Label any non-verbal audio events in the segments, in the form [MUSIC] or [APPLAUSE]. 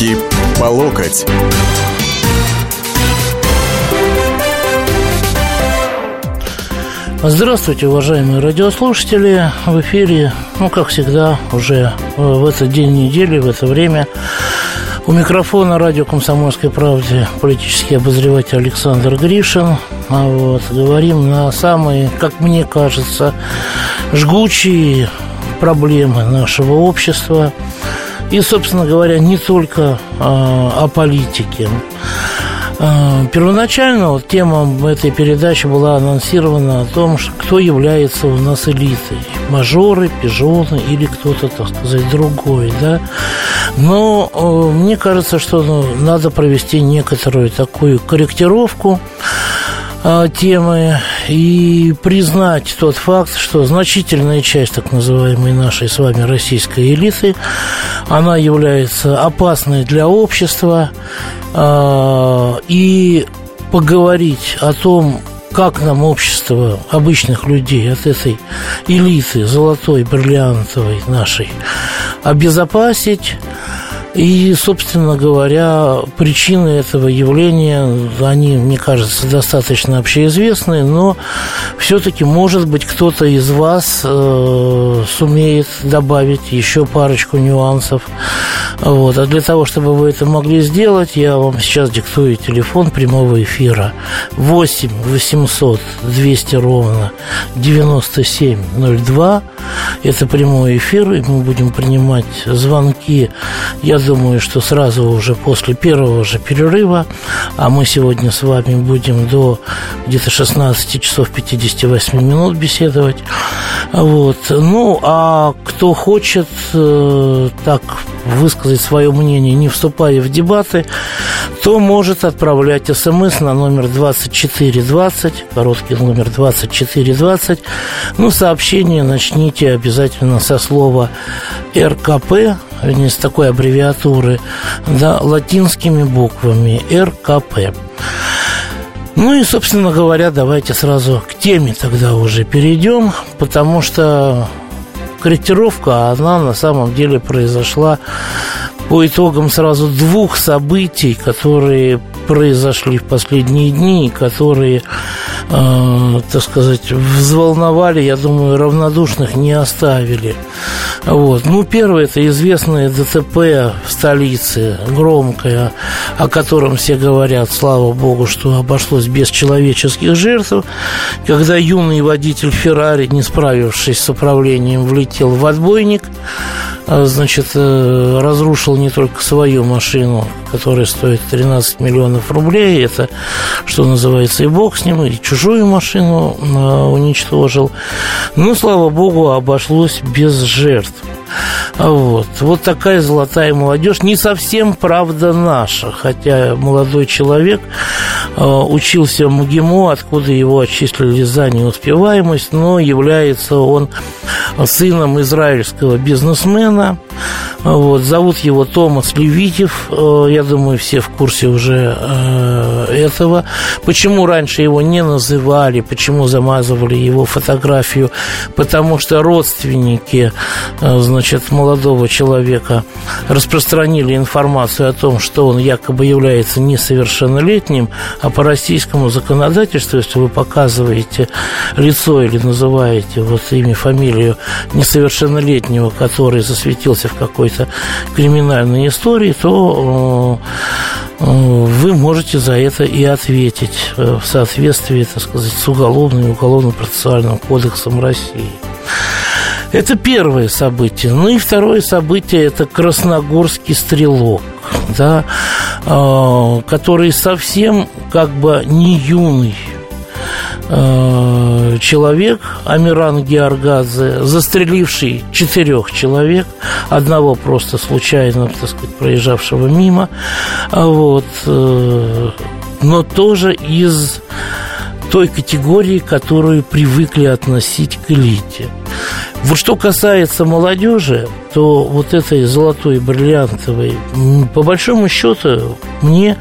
Руки по локоть. Здравствуйте, уважаемые радиослушатели. В эфире, ну, как всегда, уже в этот день недели, в это время у микрофона радио «Комсомольской правды» политический обозреватель Александр Гришин. А вот, говорим на самые, как мне кажется, жгучие проблемы нашего общества. И, собственно говоря, не только а, о политике. А, первоначально вот тема этой передачи была анонсирована о том, кто является у нас элитой. Мажоры, пижоны или кто-то, так сказать, другой, да. Но э, мне кажется, что ну, надо провести некоторую такую корректировку э, темы и признать тот факт, что значительная часть так называемой нашей с вами российской элиты, она является опасной для общества, а, и поговорить о том, как нам общество обычных людей от этой элиты золотой, бриллиантовой нашей обезопасить, и, собственно говоря, причины этого явления, они, мне кажется, достаточно общеизвестны, но все-таки, может быть, кто-то из вас э, сумеет добавить еще парочку нюансов. Вот. А для того, чтобы вы это могли сделать, я вам сейчас диктую телефон прямого эфира 8 800 200 ровно 9702. Это прямой эфир, и мы будем принимать звонки. Я думаю, что сразу уже после первого же перерыва, а мы сегодня с вами будем до где-то 16 часов 58 минут беседовать. Вот. Ну, а кто хочет э, так высказать свое мнение, не вступая в дебаты, то может отправлять смс на номер 2420, короткий номер 2420. Ну, сообщение начните обязательно со слова РКП, вернее, с такой аббревиатуры, да, латинскими буквами РКП. Ну и, собственно говоря, давайте сразу к теме тогда уже перейдем, потому что корректировка, она на самом деле произошла по итогам сразу двух событий, которые произошли в последние дни, которые, э, так сказать, взволновали, я думаю, равнодушных не оставили. Вот. Ну, первое, это известное ДТП в столице, громкое, о котором все говорят, слава богу, что обошлось без человеческих жертв, когда юный водитель Феррари, не справившись с управлением, влетел в отбойник, значит, э, разрушил не только свою машину, которая стоит 13 миллионов рублей, это, что называется, и бог с ним, и чужую машину а, уничтожил. Но, слава богу, обошлось без жертв. Вот. вот такая золотая молодежь. Не совсем, правда, наша. Хотя молодой человек э, учился в МГИМО, откуда его отчислили за неуспеваемость, но является он сыном израильского бизнесмена. Вот. Зовут его Томас Левитев. Э, я думаю, все в курсе уже э, этого. Почему раньше его не называли, почему замазывали его фотографию? Потому что родственники, значит, значит, молодого человека распространили информацию о том, что он якобы является несовершеннолетним, а по российскому законодательству, если вы показываете лицо или называете вот имя, фамилию несовершеннолетнего, который засветился в какой-то криминальной истории, то э, вы можете за это и ответить в соответствии, так сказать, с уголовным и уголовно-процессуальным кодексом России. Это первое событие. Ну и второе событие – это Красногорский стрелок, да, э, который совсем как бы не юный э, человек, Амиран Георгадзе, застреливший четырех человек, одного просто случайно, так сказать, проезжавшего мимо, вот, э, но тоже из той категории, которую привыкли относить к элите. Вот что касается молодежи, то вот этой золотой, бриллиантовой, по большому счету, мне,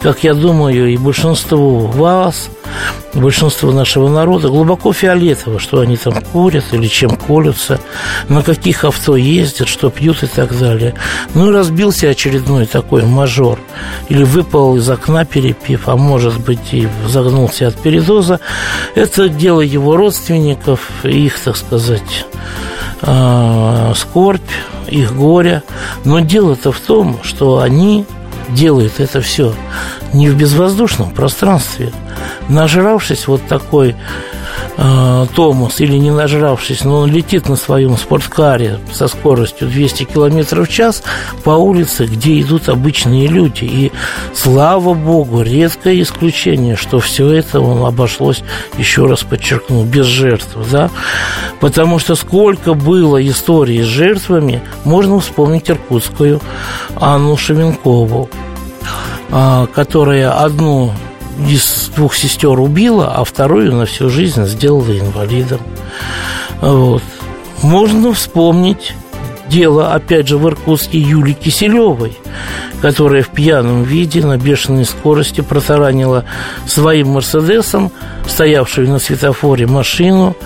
как я думаю, и большинству вас – большинство нашего народа глубоко фиолетово, что они там курят или чем колются, на каких авто ездят, что пьют и так далее. Ну и разбился очередной такой мажор. Или выпал из окна перепив, а может быть и загнулся от передоза. Это дело его родственников, их, так сказать, а, скорбь, их горе. Но дело-то в том, что они делают это все не в безвоздушном пространстве. Нажравшись вот такой э, Томас или не нажравшись, но он летит на своем спорткаре со скоростью 200 км в час по улице, где идут обычные люди. И слава богу, редкое исключение, что все это он обошлось, еще раз подчеркну, без жертв. Да? Потому что сколько было историй с жертвами, можно вспомнить иркутскую Анну Шевенкову, а, которая одну из двух сестер убила, а вторую на всю жизнь сделала инвалидом. Вот. Можно вспомнить дело, опять же, в Иркутске Юли Киселевой, которая в пьяном виде на бешеной скорости протаранила своим «Мерседесом», стоявшую на светофоре машину,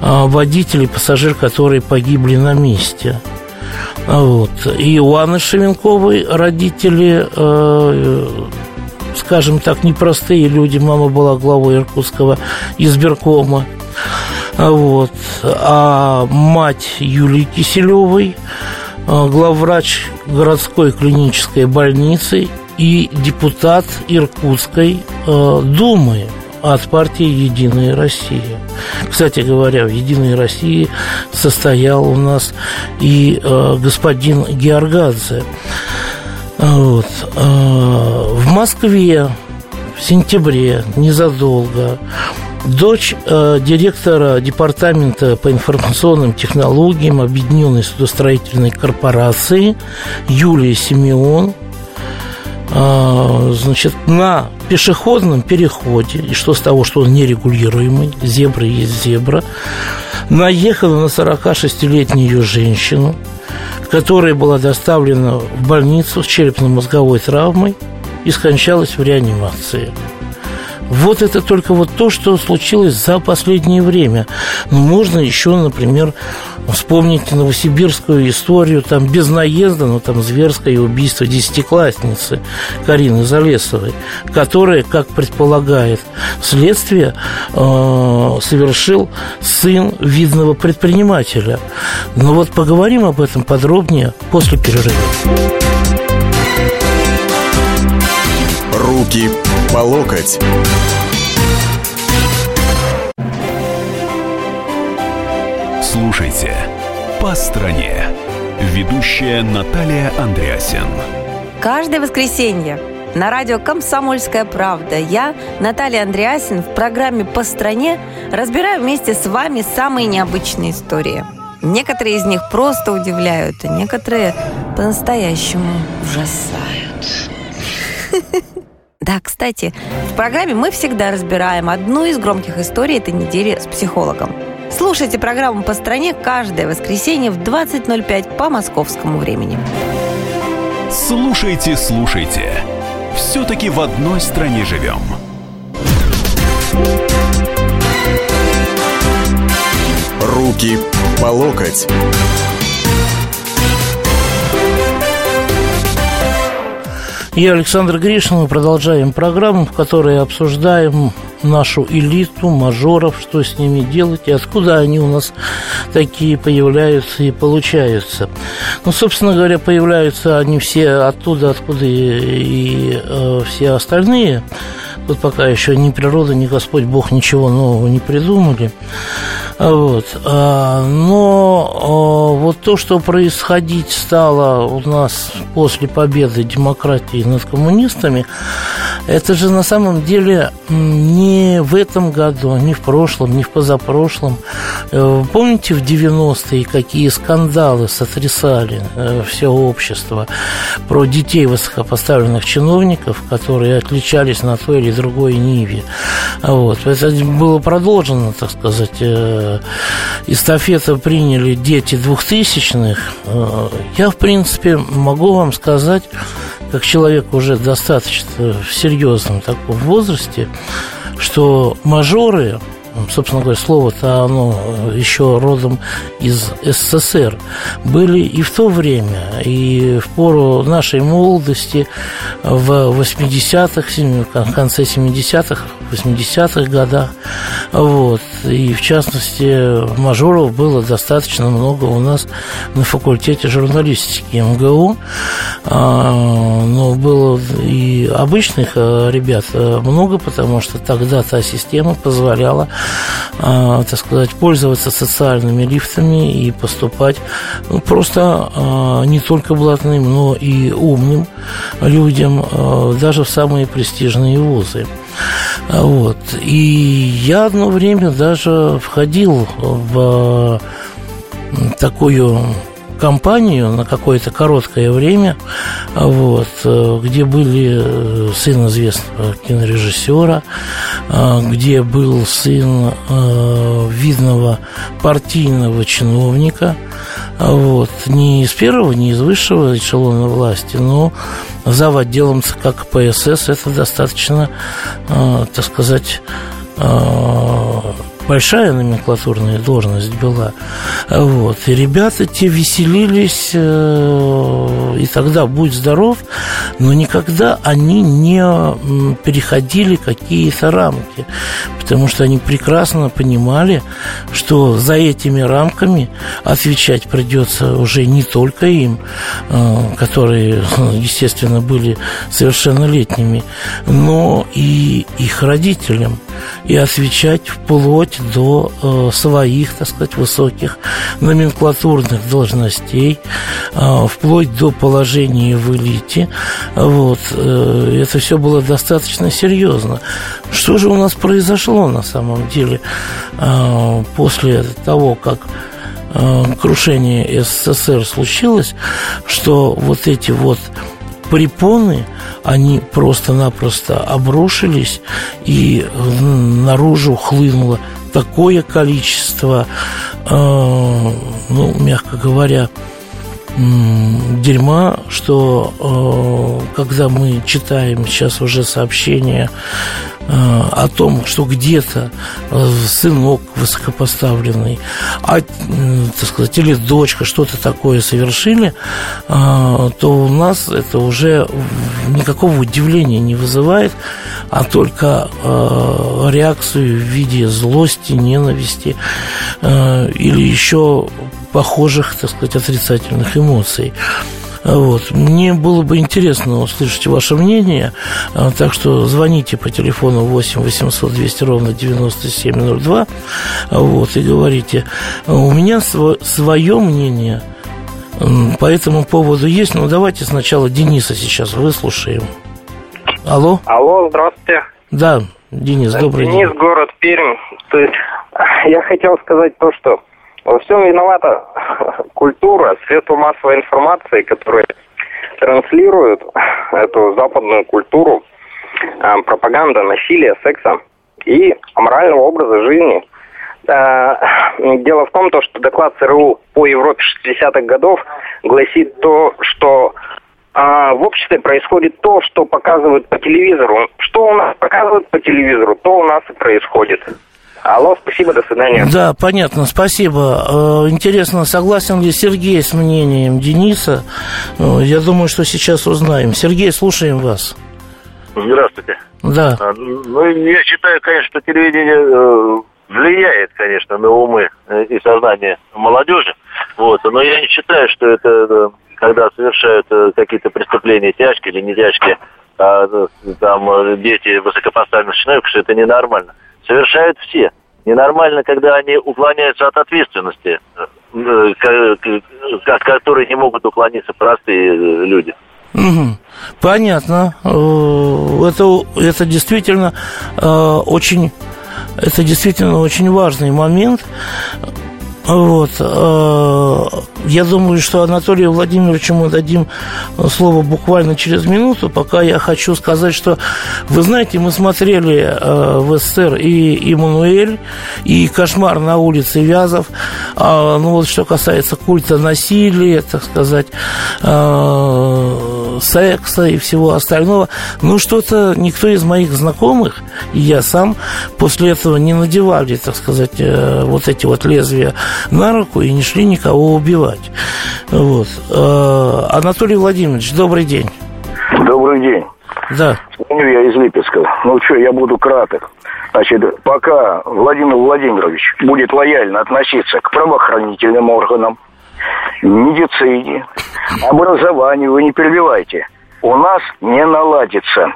а, водитель и пассажир, которые погибли на месте. Вот. И у Анны Шевенковой родители э, скажем так, непростые люди. Мама была главой Иркутского избиркома. Вот. А мать Юлии Киселевой, э, главврач городской клинической больницы и депутат Иркутской э, думы от партии «Единая Россия». Кстати говоря, в «Единой России» состоял у нас и э, господин Георгадзе. Вот. Э, в Москве в сентябре, незадолго, дочь э, директора департамента по информационным технологиям Объединенной судостроительной корпорации Юлия Симеон значит, на пешеходном переходе, и что с того, что он нерегулируемый, зебра есть зебра, наехала на 46-летнюю женщину, которая была доставлена в больницу с черепно-мозговой травмой и скончалась в реанимации. Вот это только вот то, что случилось за последнее время. Но можно еще, например, вспомнить новосибирскую историю, там без наезда, но там зверское убийство десятиклассницы Карины Залесовой, которая, как предполагает следствие, э, совершил сын видного предпринимателя. Но вот поговорим об этом подробнее после перерыва. Руки по локоть. Слушайте «По стране». Ведущая Наталья Андреасин. Каждое воскресенье на радио «Комсомольская правда» я, Наталья Андреасин, в программе «По стране» разбираю вместе с вами самые необычные истории. Некоторые из них просто удивляют, а некоторые по-настоящему ужасают. [LAUGHS] Да, кстати, в программе мы всегда разбираем одну из громких историй этой недели с психологом. Слушайте программу «По стране» каждое воскресенье в 20.05 по московскому времени. Слушайте, слушайте. Все-таки в одной стране живем. Руки по локоть. Я Александр Гришин. Мы продолжаем программу, в которой обсуждаем нашу элиту, мажоров, что с ними делать и откуда они у нас такие появляются и получаются. Ну, собственно говоря, появляются они все оттуда, откуда и, и э, все остальные. Тут пока еще ни природа, ни Господь Бог ничего нового не придумали. Вот. А, но а, вот то, что происходить стало у нас после победы демократии над коммунистами, это же на самом деле не в этом году, не в прошлом, не в позапрошлом. Э, помните в 90-е, какие скандалы сотрясали э, все общество про детей высокопоставленных чиновников, которые отличались на той или другой ниве? Вот. Это было продолжено, так сказать, э, эстафету приняли дети двухтысячных. Я, в принципе, могу вам сказать, как человек уже достаточно в серьезном таком возрасте, что мажоры собственно говоря, слово-то оно еще родом из СССР, были и в то время, и в пору нашей молодости, в 80-х, в конце 70-х, 80-х годах. Вот. И, в частности, мажоров было достаточно много у нас на факультете журналистики МГУ. А, но было и обычных э, ребят э, много, потому что тогда та система позволяла так сказать, пользоваться социальными лифтами и поступать ну, просто а, не только блатным, но и умным людям, а, даже в самые престижные вузы. Вот. И я одно время даже входил в такую компанию на какое-то короткое время, вот, э, где были э, сын известного кинорежиссера, э, где был сын видного партийного чиновника, вот, не из первого, не из высшего эшелона власти, но зав. отделом ЦК КПСС это достаточно, так сказать, большая номенклатурная должность была. Вот. И ребята те веселились, э, и тогда будь здоров, но никогда они не переходили какие-то рамки, потому что они прекрасно понимали, что за этими рамками отвечать придется уже не только им, э, которые, естественно, были совершеннолетними, но и их родителям, и отвечать вплоть вплоть до э, своих, так сказать, высоких номенклатурных должностей, э, вплоть до положения в элите. Вот. Э, это все было достаточно серьезно. Что же у нас произошло на самом деле э, после того, как э, крушение СССР случилось, что вот эти вот препоны, они просто-напросто обрушились, и наружу хлынуло такое количество, э, ну, мягко говоря, дерьма, что э, когда мы читаем сейчас уже сообщения о том, что где-то э, сынок высокопоставленный, а, так сказать, или дочка что-то такое совершили, э, то у нас это уже никакого удивления не вызывает, а только э, реакцию в виде злости, ненависти э, или еще похожих, так сказать, отрицательных эмоций. Вот. Мне было бы интересно услышать ваше мнение, а, так что звоните по телефону 8 800 200 ровно 9702 вот, и говорите, у меня свое мнение по этому поводу есть, но давайте сначала Дениса сейчас выслушаем. Алло? Алло, здравствуйте. Да, Денис, добрый Денис, день. Денис, город Пермь. То есть, я хотел сказать то, что во всем виновата [LAUGHS] культура, средства массовой информации, которые транслируют эту западную культуру э, пропаганда насилия, секса и аморального образа жизни. Э, дело в том, то, что доклад ЦРУ по Европе 60-х годов гласит то, что э, в обществе происходит то, что показывают по телевизору. Что у нас показывают по телевизору, то у нас и происходит. Алло, спасибо, до свидания. Да, понятно, спасибо. Э, интересно, согласен ли Сергей с мнением Дениса? Э, я думаю, что сейчас узнаем. Сергей, слушаем вас. Здравствуйте. Да. А, ну, я считаю, конечно, что телевидение э, влияет, конечно, на умы и сознание молодежи. Вот. Но я не считаю, что это когда совершают какие-то преступления тяжкие или не тяжкие, а, там дети высокопоставленных чиновников, что это ненормально совершают все. Ненормально, когда они уклоняются от ответственности, э, от которой не могут уклониться простые э, люди. Понятно. Э, это, это действительно очень это действительно очень важный момент. Вот. я думаю, что Анатолию Владимировичу мы дадим слово буквально через минуту. Пока я хочу сказать, что, вы знаете, мы смотрели э, в СССР и «Иммануэль», и «Кошмар на улице Вязов». А, ну вот что касается культа насилия, так сказать, э, секса и всего остального, ну что-то никто из моих знакомых, и я сам после этого не надевали, так сказать, э, вот эти вот лезвия на руку и не шли никого убивать. Вот. Э, Анатолий Владимирович, добрый день. Добрый день. Да. Звоню я из Липецка. Ну что, я буду краток. Значит, пока Владимир Владимирович будет лояльно относиться к правоохранительным органам, медицине, образованию, вы не перебивайте, у нас не наладится.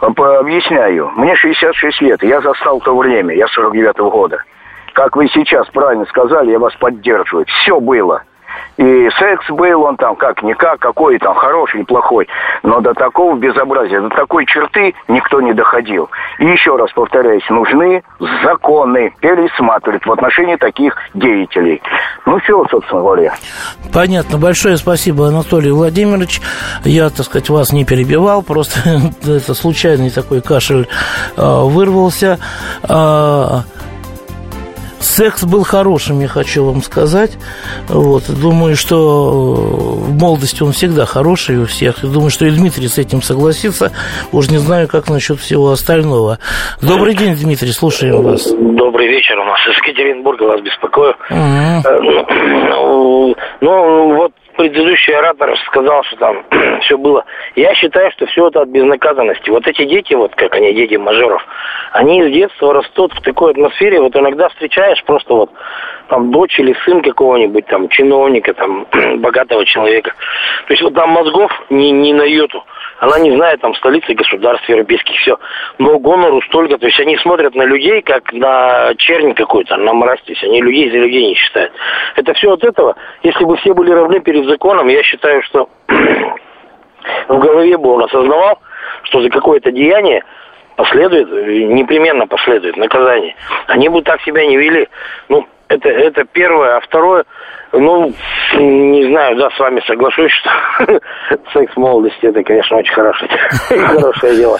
Объясняю. Мне 66 лет, я застал то время, я 49-го года. Как вы сейчас правильно сказали, я вас поддерживаю. Все было. И секс был он там как-никак, какой там, хороший, плохой. Но до такого безобразия, до такой черты никто не доходил. И еще раз повторяюсь, нужны законы пересматривать в отношении таких деятелей. Ну, все, собственно говоря. Понятно. Большое спасибо, Анатолий Владимирович. Я, так сказать, вас не перебивал, просто [LAUGHS] это случайный такой кашель э, вырвался. Э, Секс был хорошим, я хочу вам сказать. Вот. Думаю, что в молодости он всегда хороший у всех. Думаю, что и Дмитрий с этим согласится. Уж не знаю, как насчет всего остального. Добрый день, Дмитрий, слушаем вас. Добрый вечер у нас. Из Екатеринбурга вас беспокою. Угу. Ну, вот предыдущий оратор сказал, что там [CLEARS THROAT] все было. Я считаю, что все это от безнаказанности. Вот эти дети, вот как они, дети мажоров, они с детства растут в такой атмосфере, вот иногда встречаешь просто вот там дочь или сын какого-нибудь там чиновника, там [CLEARS THROAT] богатого человека. То есть вот там мозгов не, не на йоту. Она не знает там столицы государств европейских, все. Но гонору столько, то есть они смотрят на людей, как на чернь какой-то, на мразь, то есть они людей за людей не считают. Это все от этого. Если бы все были равны перед законом, я считаю, что [CLEARS THROAT] в голове бы он осознавал, что за какое-то деяние последует, непременно последует наказание. Они бы так себя не вели. Ну, это, это первое. А второе, ну, не знаю, да, с вами соглашусь, что [LAUGHS] секс молодости это, конечно, очень хорошее, [LAUGHS] хорошее дело.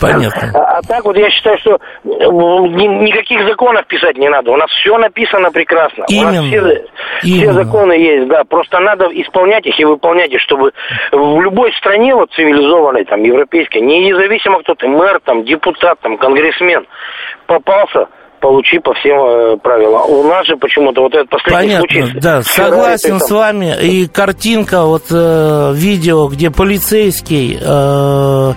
Понятно. А, а так вот я считаю, что ни, никаких законов писать не надо. У нас все написано прекрасно. Именно. У нас все, Именно. все законы есть, да. Просто надо исполнять их и выполнять их, чтобы в любой стране, вот цивилизованной, там, европейской, независимо кто ты, мэр, там, депутат, там, конгрессмен, попался – получи по всем э, правилам. У нас же почему-то вот этот последний Понятно, случай... да, согласен это... с вами. И картинка, вот э, видео, где полицейский э,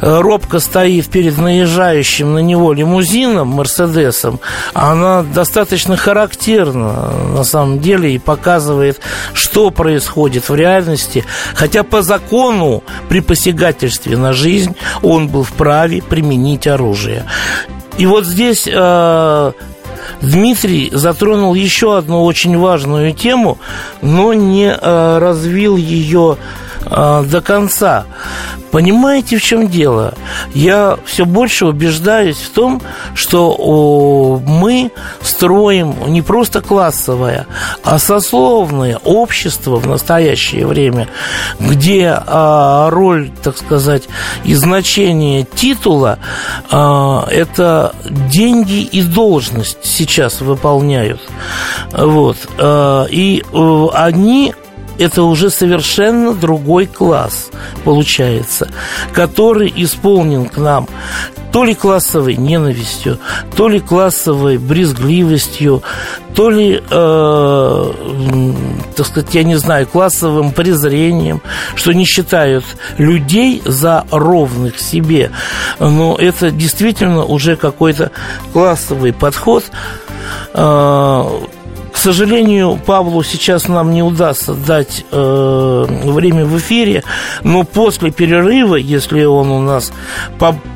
робко стоит перед наезжающим на него лимузином, Мерседесом, она достаточно характерна на самом деле и показывает, что происходит в реальности. Хотя по закону при посягательстве на жизнь он был вправе применить оружие. И вот здесь э, Дмитрий затронул еще одну очень важную тему, но не э, развил ее э, до конца. Понимаете, в чем дело? Я все больше убеждаюсь в том, что о, мы строим не просто классовое, а сословное общество в настоящее время, где а, роль, так сказать, и значение титула а, это деньги и должность сейчас выполняют. Вот. А, и а, они это уже совершенно другой класс получается, который исполнен к нам то ли классовой ненавистью, то ли классовой брезгливостью, то ли, э, так сказать, я не знаю, классовым презрением, что не считают людей за ровных себе. Но это действительно уже какой-то классовый подход. Э, к сожалению, Павлу сейчас нам не удастся дать э, время в эфире, но после перерыва, если он у нас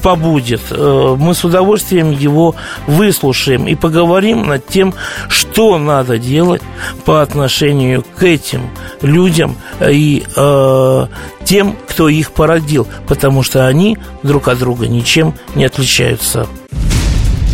побудет, э, мы с удовольствием его выслушаем и поговорим над тем, что надо делать по отношению к этим людям и э, тем, кто их породил, потому что они друг от друга ничем не отличаются.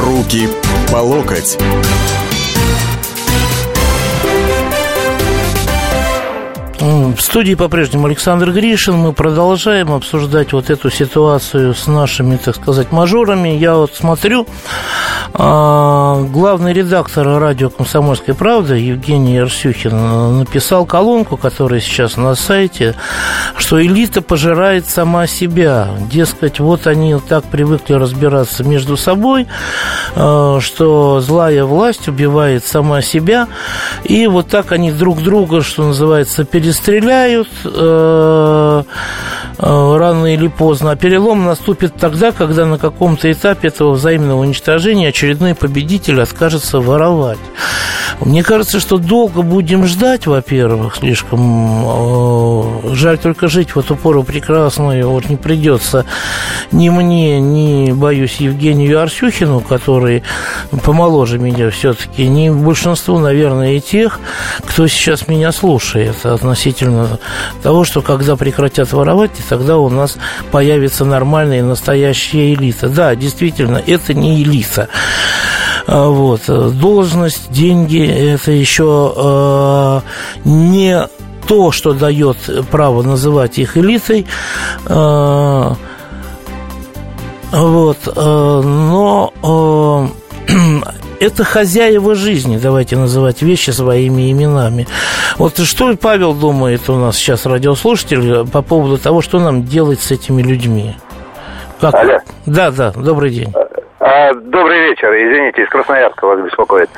Руки по локоть. В студии по-прежнему Александр Гришин. Мы продолжаем обсуждать вот эту ситуацию с нашими, так сказать, мажорами. Я вот смотрю, главный редактор радио «Комсомольская правда» Евгений Арсюхин написал колонку, которая сейчас на сайте, что элита пожирает сама себя. Дескать, вот они так привыкли разбираться между собой, а, что злая власть убивает сама себя, и вот так они друг друга, что называется, перестают стреляют э, э, рано или поздно, а перелом наступит тогда, когда на каком-то этапе этого взаимного уничтожения очередной победитель откажется воровать. Мне кажется, что долго будем ждать, во-первых, слишком э, жаль только жить в эту пору прекрасную вот не придется ни мне, ни, боюсь, Евгению Арсюхину, который помоложе меня все-таки, ни большинству, наверное, и тех, кто сейчас меня слушает относительно того, что когда прекратят воровать, тогда у нас появится нормальная и настоящая элита. Да, действительно, это не элита. А, вот. Должность, деньги – это еще э, не то, что дает право называть их элитой. Э, вот. Э, но э, [CLEARS THROAT] это хозяева жизни, давайте называть вещи своими именами. Вот что Павел думает у нас сейчас радиослушатель по поводу того, что нам делать с этими людьми? Как? Алло. Да, да, добрый день. А, добрый вечер. Извините, из Красноярска вас беспокоит.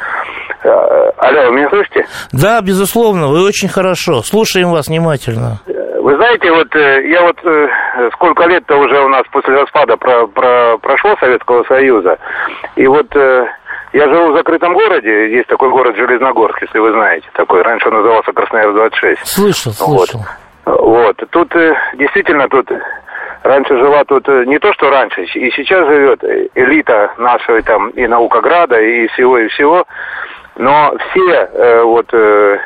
А, алло, вы меня слышите? Да, безусловно, вы очень хорошо. Слушаем вас внимательно. Вы знаете, вот э, я вот э, сколько лет-то уже у нас после распада про, про, прошло Советского Союза, и вот э, я живу в закрытом городе, есть такой город Железногорск, если вы знаете, такой, раньше он назывался Красноярск-26. Слышал, слышал. Вот. вот. Тут действительно тут раньше жила тут не то, что раньше, и сейчас живет элита нашего там и Наукограда, и всего, и всего. Но все э, вот э,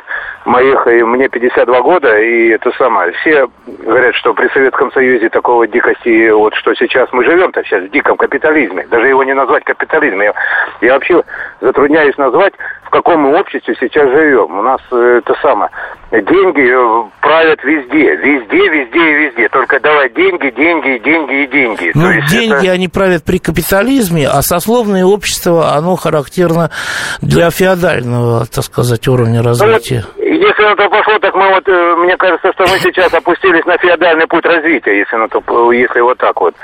моих, и мне 52 года, и это самое, все говорят, что при Советском Союзе такого дикости, вот что сейчас мы живем-то сейчас в диком капитализме, даже его не назвать капитализмом, я, я вообще затрудняюсь назвать, в каком мы обществе сейчас живем. У нас э, это самое, деньги э, правят везде, везде, везде и везде, только давай деньги, деньги, деньги и деньги. Ну, деньги, это... они правят при капитализме, а сословное общество, оно характерно для феодального, так сказать, уровня ну, развития. Ну, если на то пошло, так мы вот, э, мне кажется, что мы сейчас опустились на феодальный путь развития, если, на то, если вот так вот.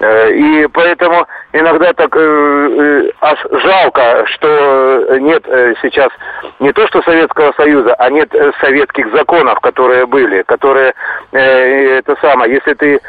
Э, и поэтому иногда так э, аж жалко, что нет сейчас не то что Советского Союза, а нет советских законов, которые были, которые, это самое, если ты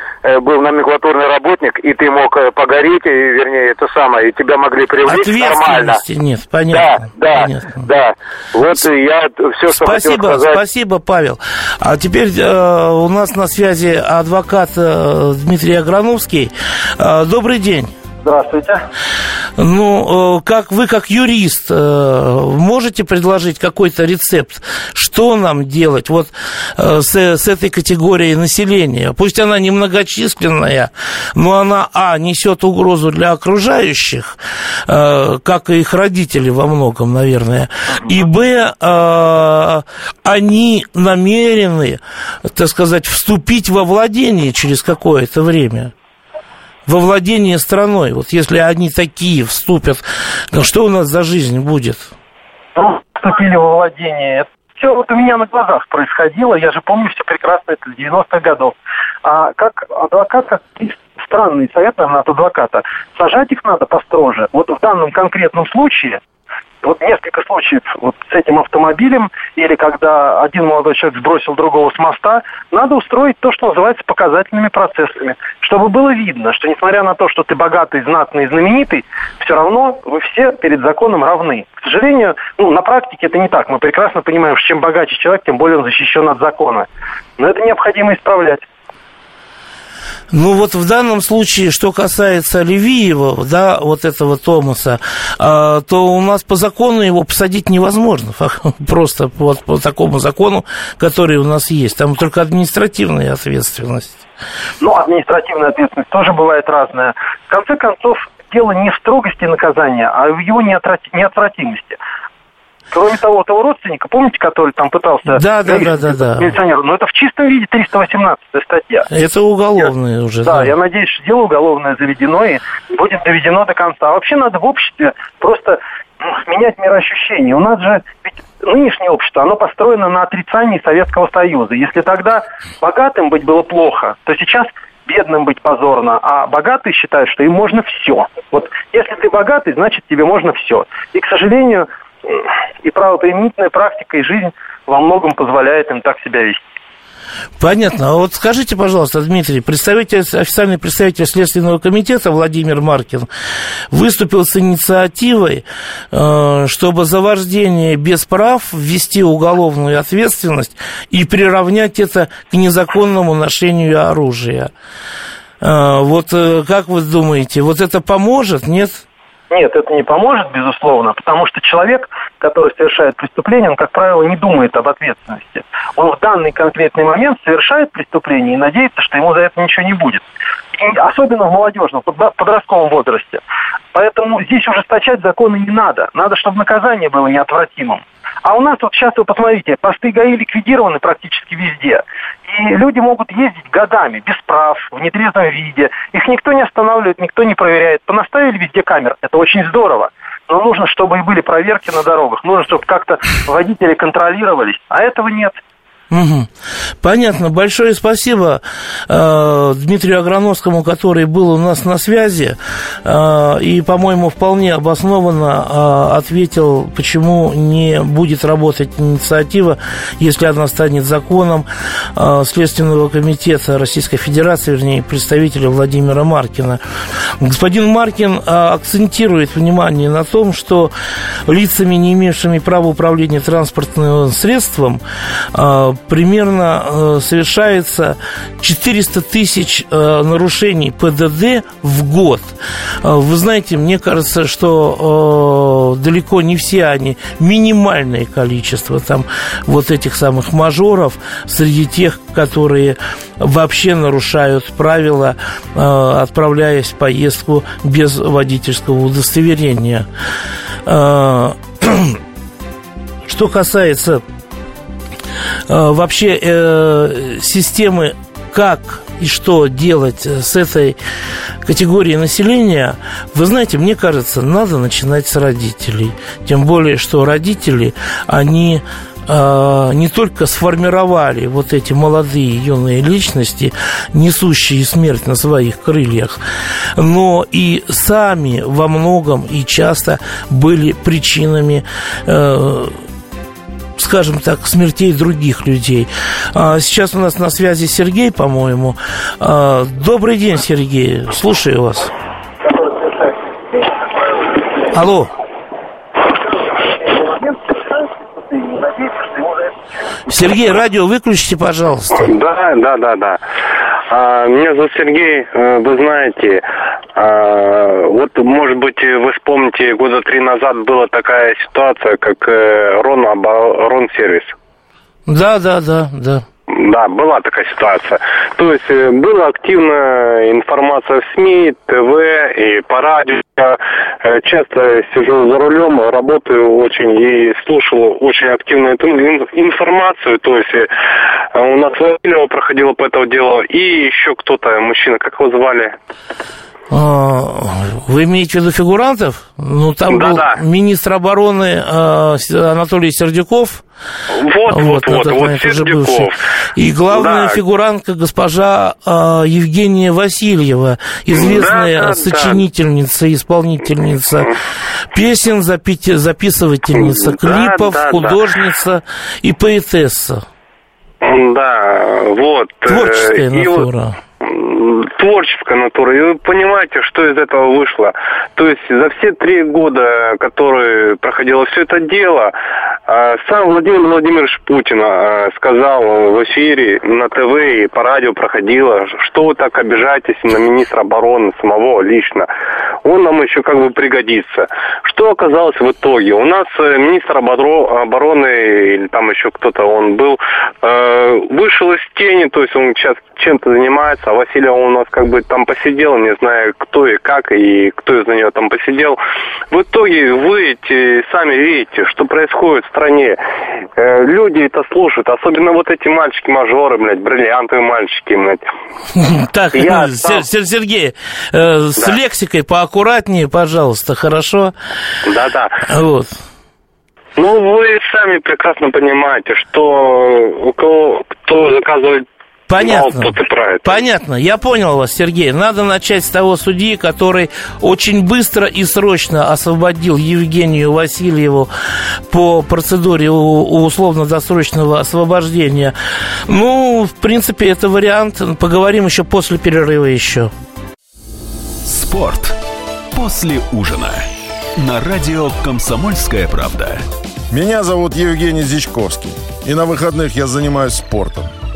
был номенклатурный работник, и ты мог погореть, вернее, это самое, и тебя могли привлечь нормально. нет, понятно. Да, да, понятно. да. Вот я все, что Спасибо, спасибо, Павел. А теперь э, у нас на связи адвокат э, Дмитрий Аграновский. Э, добрый день. Здравствуйте. Ну, э, как вы, как юрист, э, можете предложить какой-то рецепт, что нам делать вот э, с, с этой категорией населения? Пусть она немногочисленная, но она, а, несет угрозу для окружающих, как и их родители во многом, наверное, и, б, они намерены, так сказать, вступить во владение через какое-то время во владение страной. Вот если они такие вступят, ну что у нас за жизнь будет? Ну, вступили во владение. Все вот у меня на глазах происходило. Я же помню все прекрасно, это 90-х годов. А как адвокат, как странный совет, наверное, от адвоката. Сажать их надо построже. Вот в данном конкретном случае вот несколько случаев вот с этим автомобилем, или когда один молодой человек сбросил другого с моста, надо устроить то, что называется показательными процессами, чтобы было видно, что несмотря на то, что ты богатый, знатный, знаменитый, все равно вы все перед законом равны. К сожалению, ну, на практике это не так. Мы прекрасно понимаем, что чем богаче человек, тем более он защищен от закона. Но это необходимо исправлять. Ну вот в данном случае, что касается Левиева, да, вот этого Томаса, а, то у нас по закону его посадить невозможно, [LAUGHS] просто вот по такому закону, который у нас есть. Там только административная ответственность. Ну, административная ответственность тоже бывает разная. В конце концов, дело не в строгости наказания, а в его неотвратимости. Кроме того, того родственника, помните, который там пытался... Да, да, да, да, да. Милиционер, но ну, это в чистом виде 318 статья. Это уголовное я, уже. Да, да, я надеюсь, что дело уголовное заведено и будет доведено до конца. А вообще надо в обществе просто менять мироощущение. У нас же ведь нынешнее общество, оно построено на отрицании Советского Союза. Если тогда богатым быть было плохо, то сейчас бедным быть позорно, а богатые считают, что им можно все. Вот если ты богатый, значит тебе можно все. И, к сожалению, и правоприменительная практика и жизнь во многом позволяет им так себя вести. Понятно. А вот скажите, пожалуйста, Дмитрий, представитель, официальный представитель Следственного комитета Владимир Маркин выступил с инициативой, э, чтобы за вождение без прав ввести уголовную ответственность и приравнять это к незаконному ношению оружия. Э, вот э, как вы думаете, вот это поможет, нет? Нет, это не поможет, безусловно, потому что человек, который совершает преступление, он, как правило, не думает об ответственности. Он в данный конкретный момент совершает преступление и надеется, что ему за это ничего не будет. И особенно в молодежном, подростковом возрасте. Поэтому здесь ужесточать законы не надо. Надо, чтобы наказание было неотвратимым. А у нас вот сейчас, вы посмотрите, посты ГАИ ликвидированы практически везде. И люди могут ездить годами, без прав, в нетрезвом виде. Их никто не останавливает, никто не проверяет. Понаставили везде камер, это очень здорово. Но нужно, чтобы и были проверки на дорогах. Нужно, чтобы как-то водители контролировались. А этого нет. Угу. Понятно. Большое спасибо э, Дмитрию Аграновскому, который был у нас на связи э, и, по-моему, вполне обоснованно э, ответил, почему не будет работать инициатива, если она станет законом э, Следственного комитета Российской Федерации, вернее, представителя Владимира Маркина. Господин Маркин э, акцентирует внимание на том, что лицами, не имевшими права управления транспортным средством, э, примерно э, совершается 400 тысяч э, нарушений ПДД в год. Э, вы знаете, мне кажется, что далеко не все они, минимальное количество там вот этих самых мажоров среди тех, которые вообще нарушают правила, отправляясь в поездку без водительского удостоверения. [CLEARS THROAT] Что касается вообще э, системы, как и что делать с этой категорией населения, вы знаете, мне кажется, надо начинать с родителей. Тем более, что родители, они э, не только сформировали вот эти молодые юные личности, несущие смерть на своих крыльях, но и сами во многом и часто были причинами э, скажем так, смертей других людей. А, сейчас у нас на связи Сергей, по-моему. А, добрый день, Сергей. Слушаю вас. Алло. Сергей, радио выключите, пожалуйста. Да, да, да, да. А, меня зовут Сергей, э, вы знаете, а, вот, может быть, вы вспомните, года три назад была такая ситуация, как э, Рон, Рон сервис. Да, да, да, да. Да, была такая ситуация. То есть э, была активная информация в СМИ, ТВ и по радио. Э, часто сижу за рулем, работаю очень и слушал очень активную информацию. То есть э, у нас Васильева проходила по этому делу и еще кто-то, мужчина, как его звали? А, Вы имеете в виду фигурантов? Ну, там был Да-да. министр обороны а, Анатолий Сердюков. Вот, вот, вот, вот момент уже Сердюков. бывший. И главная Да. фигурантка госпожа а, Евгения Васильева, известная Да, да, да. сочинительница, исполнительница песен, запи- записывательница Да, клипов, да, да. художница и поэтесса. Да, вот. э, Творческая и вот- натура. М, творческая натура. И вы понимаете, что из этого вышло. То есть за все три года, которые проходило все это дело, а, сам Владимир Владимирович Путин а, сказал в эфире на ТВ и по радио проходило, что вы так обижаетесь на министра обороны самого лично. Он нам еще как бы пригодится. Что оказалось в итоге? У нас э, министр обороны, или там еще кто-то он был, э, вышел из тени, то есть он сейчас чем-то занимается, а Василий он у нас как бы там посидел, не знаю кто и как, и кто из-за нее там посидел. В итоге вы эти сами видите, что происходит в стране. Э, люди это слушают, особенно вот эти мальчики-мажоры, блядь, бриллиантовые мальчики, блядь. [LAUGHS] Так, Сергей, э, с лексикой поаккуратнее, пожалуйста, хорошо? Да-да. Вот. Ну, вы сами прекрасно понимаете, что у кого кто заказывает Понятно. Понятно, я понял вас, Сергей. Надо начать с того судьи, который очень быстро и срочно освободил Евгению Васильеву по процедуре условно-досрочного освобождения. Ну, в принципе, это вариант. Поговорим еще после перерыва еще. Спорт после ужина. На радио «Комсомольская правда». Меня зовут Евгений Зичковский. И на выходных я занимаюсь спортом.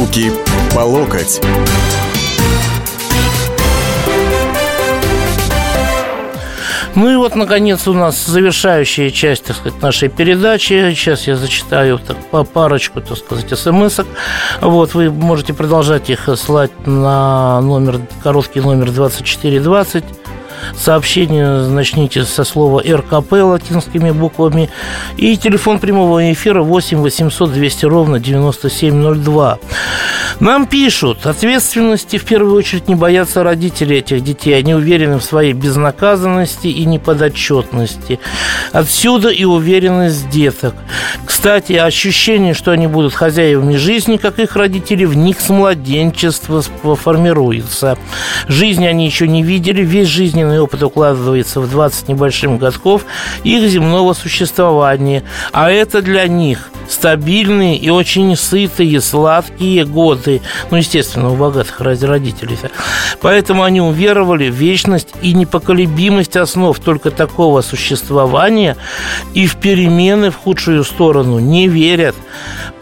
Руки по локоть. Ну и вот, наконец, у нас завершающая часть, так сказать, нашей передачи. Сейчас я зачитаю так, по парочку, так сказать, смс -ок. Вот, вы можете продолжать их слать на номер, короткий номер 2420. Сообщение начните со слова РКП латинскими буквами. И телефон прямого эфира 8 800 200 ровно 9702. Нам пишут, ответственности в первую очередь не боятся родители этих детей. Они уверены в своей безнаказанности и неподотчетности. Отсюда и уверенность деток. Кстати, ощущение, что они будут хозяевами жизни, как их родители, в них с младенчества формируется. Жизни они еще не видели, весь жизненный опыт укладывается в 20 небольшим годков их земного существования. А это для них стабильные и очень сытые, сладкие годы. Ну, естественно, у богатых ради родителей. Поэтому они уверовали в вечность и непоколебимость основ только такого существования и в перемены в худшую сторону не верят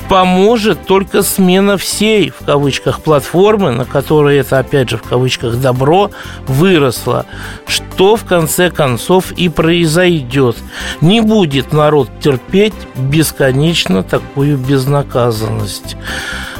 поможет только смена всей, в кавычках, платформы, на которой это, опять же, в кавычках, добро выросло, что в конце концов и произойдет. Не будет народ терпеть бесконечно такую безнаказанность.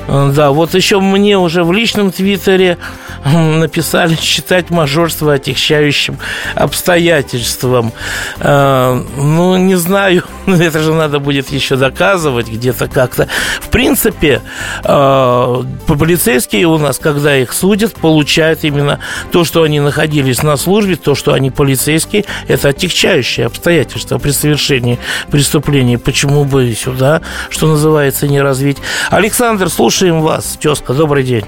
Да, вот еще мне уже в личном твиттере написали [LAUGHS] считать мажорство отягчающим обстоятельством. Ну, не знаю, [LAUGHS] это же надо будет еще доказывать где-то как-то. В принципе, полицейские у нас, когда их судят, получают именно то, что они находились на службе, то, что они полицейские, это отягчающее обстоятельство при совершении преступления. Почему бы сюда, что называется, не развить? Александр, слушаем вас. Тезка, добрый день.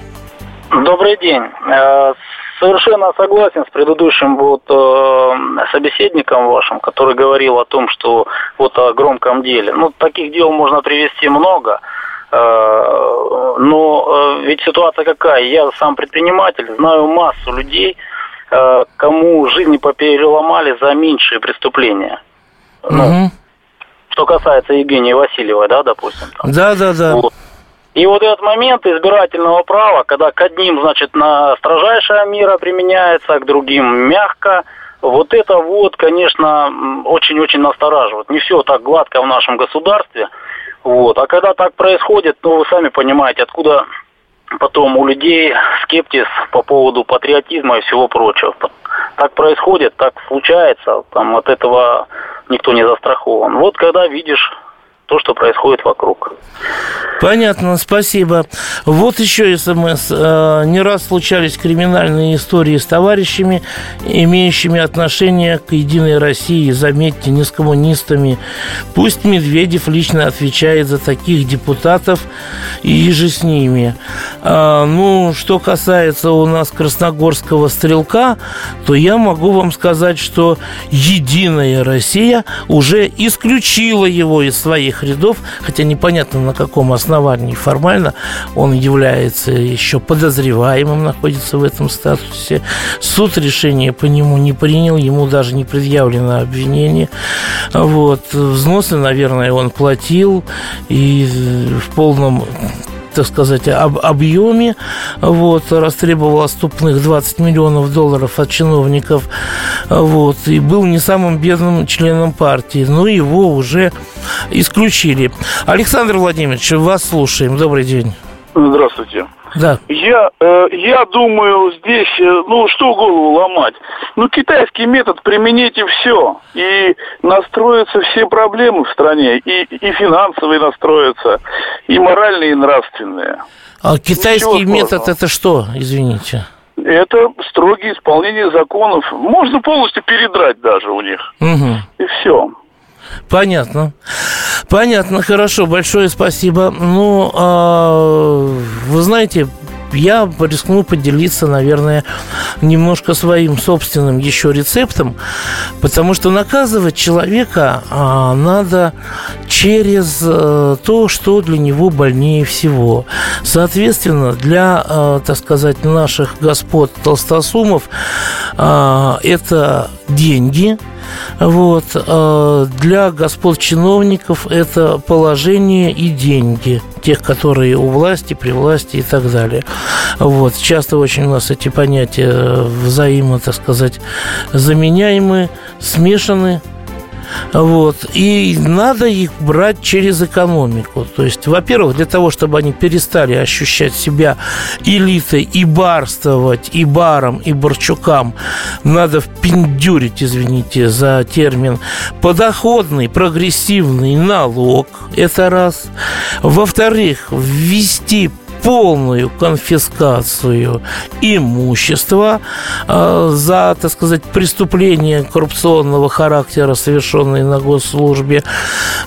Добрый день. Совершенно согласен с предыдущим вот э, собеседником вашим, который говорил о том, что вот о громком деле. Ну, таких дел можно привести много. Э, но э, ведь ситуация какая? Я сам предприниматель, знаю массу людей, э, кому жизни попереломали за меньшие преступления. Ну, Угу. что касается Евгения Васильева, да, допустим. Там. Да, да, да. Вот. И вот этот момент избирательного права, когда к одним, значит, на строжайшая мера применяется, а к другим мягко, вот это вот, конечно, очень-очень настораживает. Не все так гладко в нашем государстве. Вот. А когда так происходит, ну, вы сами понимаете, откуда потом у людей скептиз по поводу патриотизма и всего прочего. Так происходит, так случается, там от этого никто не застрахован. Вот когда видишь то, что происходит вокруг. Понятно, спасибо. Вот еще смс. Э, не раз случались криминальные истории с товарищами, имеющими отношение к Единой России, заметьте, не с коммунистами. Пусть Медведев лично отвечает за таких депутатов и же с ними. А, ну, что касается у нас красногорского стрелка, то я могу вам сказать, что Единая Россия уже исключила его из своих своих рядов, хотя непонятно на каком основании формально он является еще подозреваемым, находится в этом статусе. Суд решение по нему не принял, ему даже не предъявлено обвинение. Вот. Взносы, наверное, он платил и в полном так сказать, об объеме. Вот, растребовал отступных 20 миллионов долларов от чиновников. Вот, и был не самым бедным членом партии. Но его уже исключили. Александр Владимирович, вас слушаем. Добрый день. Здравствуйте. Да. Я, э, я думаю, здесь, э, ну, что голову ломать? Ну, китайский метод примените все, и настроятся все проблемы в стране, и, и финансовые настроятся, и моральные, и нравственные. А китайский метод это что, извините? Это строгие исполнение законов. Можно полностью передрать даже у них. Угу. И все. Понятно. Понятно, хорошо, большое спасибо. Ну, а, вы знаете, я рискну поделиться, наверное, немножко своим собственным еще рецептом, потому что наказывать человека а, надо через а, то, что для него больнее всего. Соответственно, для, а, так сказать, наших господ толстосумов а, это деньги – вот. А для господ чиновников это положение и деньги тех, которые у власти, при власти и так далее. Вот. Часто очень у нас эти понятия взаимо, так сказать, заменяемы, смешаны, вот. И надо их брать через экономику. То есть, во-первых, для того, чтобы они перестали ощущать себя элитой и барствовать, и баром, и борчукам, надо впендюрить, извините за термин, подоходный прогрессивный налог. Это раз. Во-вторых, ввести полную конфискацию имущества э, за, так сказать, преступления коррупционного характера, совершенные на госслужбе,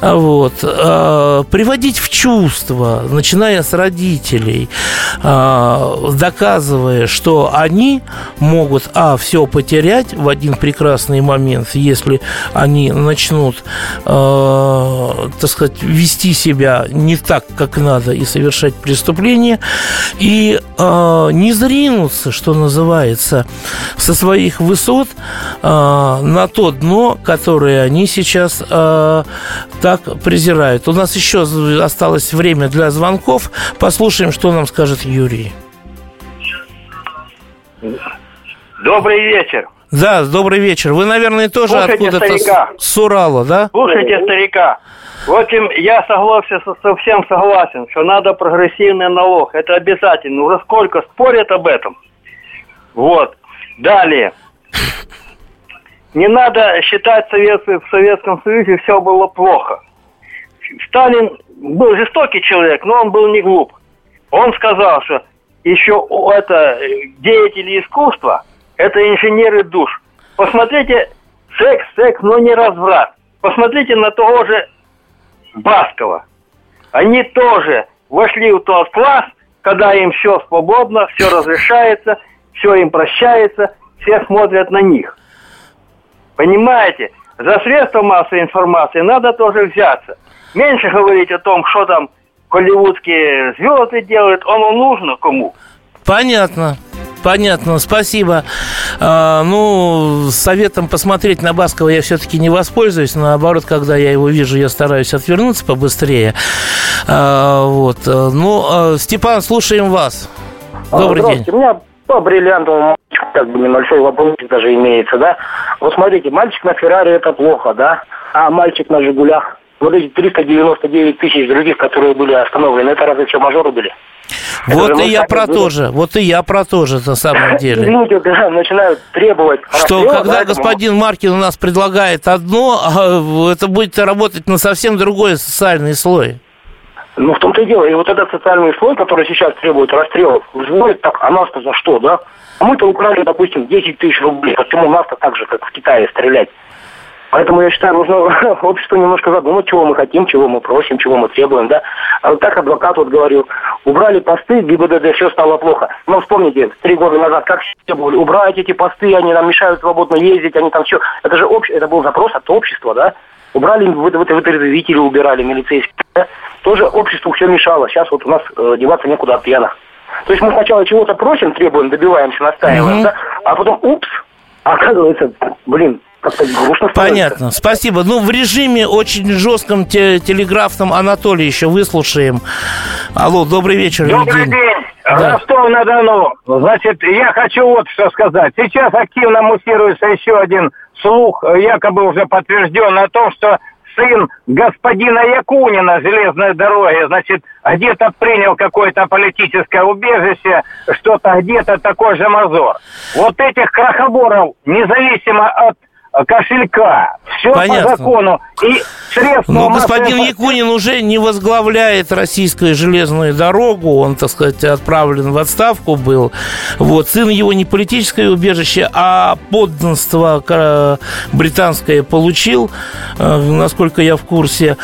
вот, э, приводить в чувство, начиная с родителей, э, доказывая, что они могут, а, все потерять в один прекрасный момент, если они начнут, так сказать, вести себя не так, как надо и совершать преступления, жизни и э, не зринуться, что называется, со своих высот э, на то дно, которое они сейчас э, так презирают. У нас еще осталось время для звонков. Послушаем, что нам скажет Юрий. Добрый вечер. Да, добрый вечер. Вы, наверное, тоже откуда-то с Урала, да? Слушайте старика. В общем, я согласен, совсем согласен, что надо прогрессивный налог. Это обязательно. Уже сколько спорят об этом. Вот. Далее. Не надо считать Совет, в Советском Союзе все было плохо. Сталин был жестокий человек, но он был не глуп. Он сказал, что еще это деятели искусства, это инженеры душ. Посмотрите, секс, секс, но не разврат. Посмотрите на того же Баскова. Они тоже вошли в тот класс, когда им все свободно, все разрешается, все им прощается, все смотрят на них. Понимаете? За средства массовой информации надо тоже взяться. Меньше говорить о том, что там голливудские звезды делают, оно нужно кому. Понятно. Понятно, спасибо. А, ну, советом посмотреть на Баскова я все-таки не воспользуюсь. Наоборот, когда я его вижу, я стараюсь отвернуться побыстрее. А, вот. Ну, а, Степан, слушаем вас. Добрый день. У меня по бриллиантовому как бы небольшой вопрос даже имеется, да. Вот смотрите, мальчик на Феррари это плохо, да, а мальчик на Жигулях, вот эти 399 тысяч других, которые были остановлены, это разве что мажоры были? Вот и я про то же, вот и я про то же на самом деле. Люди [LAUGHS] да, начинают требовать Что когда господин Маркин у нас предлагает одно, а это будет работать на совсем другой социальный слой. Ну, в том-то и дело. И вот этот социальный слой, который сейчас требует расстрелов, взводит так, а нас-то за что, да? А мы-то украли, допустим, 10 тысяч рублей. Почему нас-то так же, как в Китае, стрелять? Поэтому я считаю, нужно [LAUGHS] обществу немножко задумать, чего мы хотим, чего мы просим, чего мы требуем, да. А вот так адвокат вот говорил, убрали посты, ГИБДД, все стало плохо. Но вспомните, три года назад, как все были, убрать эти посты, они нам мешают свободно ездить, они там все. Это же общ... это был запрос от общества, да. Убрали, вытрезвители убирали, милицейские, да? Тоже обществу все мешало. Сейчас вот у нас э, деваться некуда от пьяных. То есть мы сначала чего-то просим, требуем, добиваемся, настаиваем, mm-hmm. да? А потом, упс, оказывается, блин, Понятно, спасибо. Ну, в режиме очень жестком те, телеграфном Анатолий еще выслушаем. Алло, добрый вечер. Добрый день. Да. Ростов-на-Дону. Значит, я хочу вот что сказать. Сейчас активно муссируется еще один слух, якобы уже подтвержден о том, что сын господина Якунина железной дороги, значит, где-то принял какое-то политическое убежище, что-то где-то такой же мазор. Вот этих крохоборов, независимо от кошелька. Все Понятно. по закону. И средства... Но господин Якунин уже не возглавляет российскую железную дорогу. Он, так сказать, отправлен в отставку был. Вот. Сын его не политическое убежище, а подданство британское получил, э, насколько я в курсе.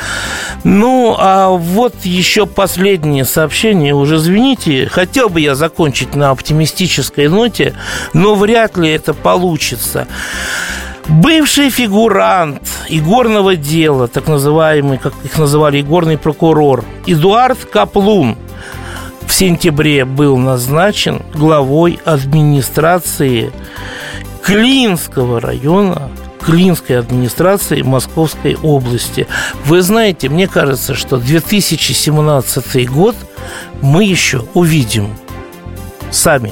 Ну, а вот еще последнее сообщение. Уже извините, хотел бы я закончить на оптимистической ноте, но вряд ли это получится. Бывший фигурант игорного дела, так называемый, как их называли, игорный прокурор, Эдуард Каплун в сентябре был назначен главой администрации Клинского района Клинской администрации Московской области. Вы знаете, мне кажется, что 2017 год мы еще увидим сами.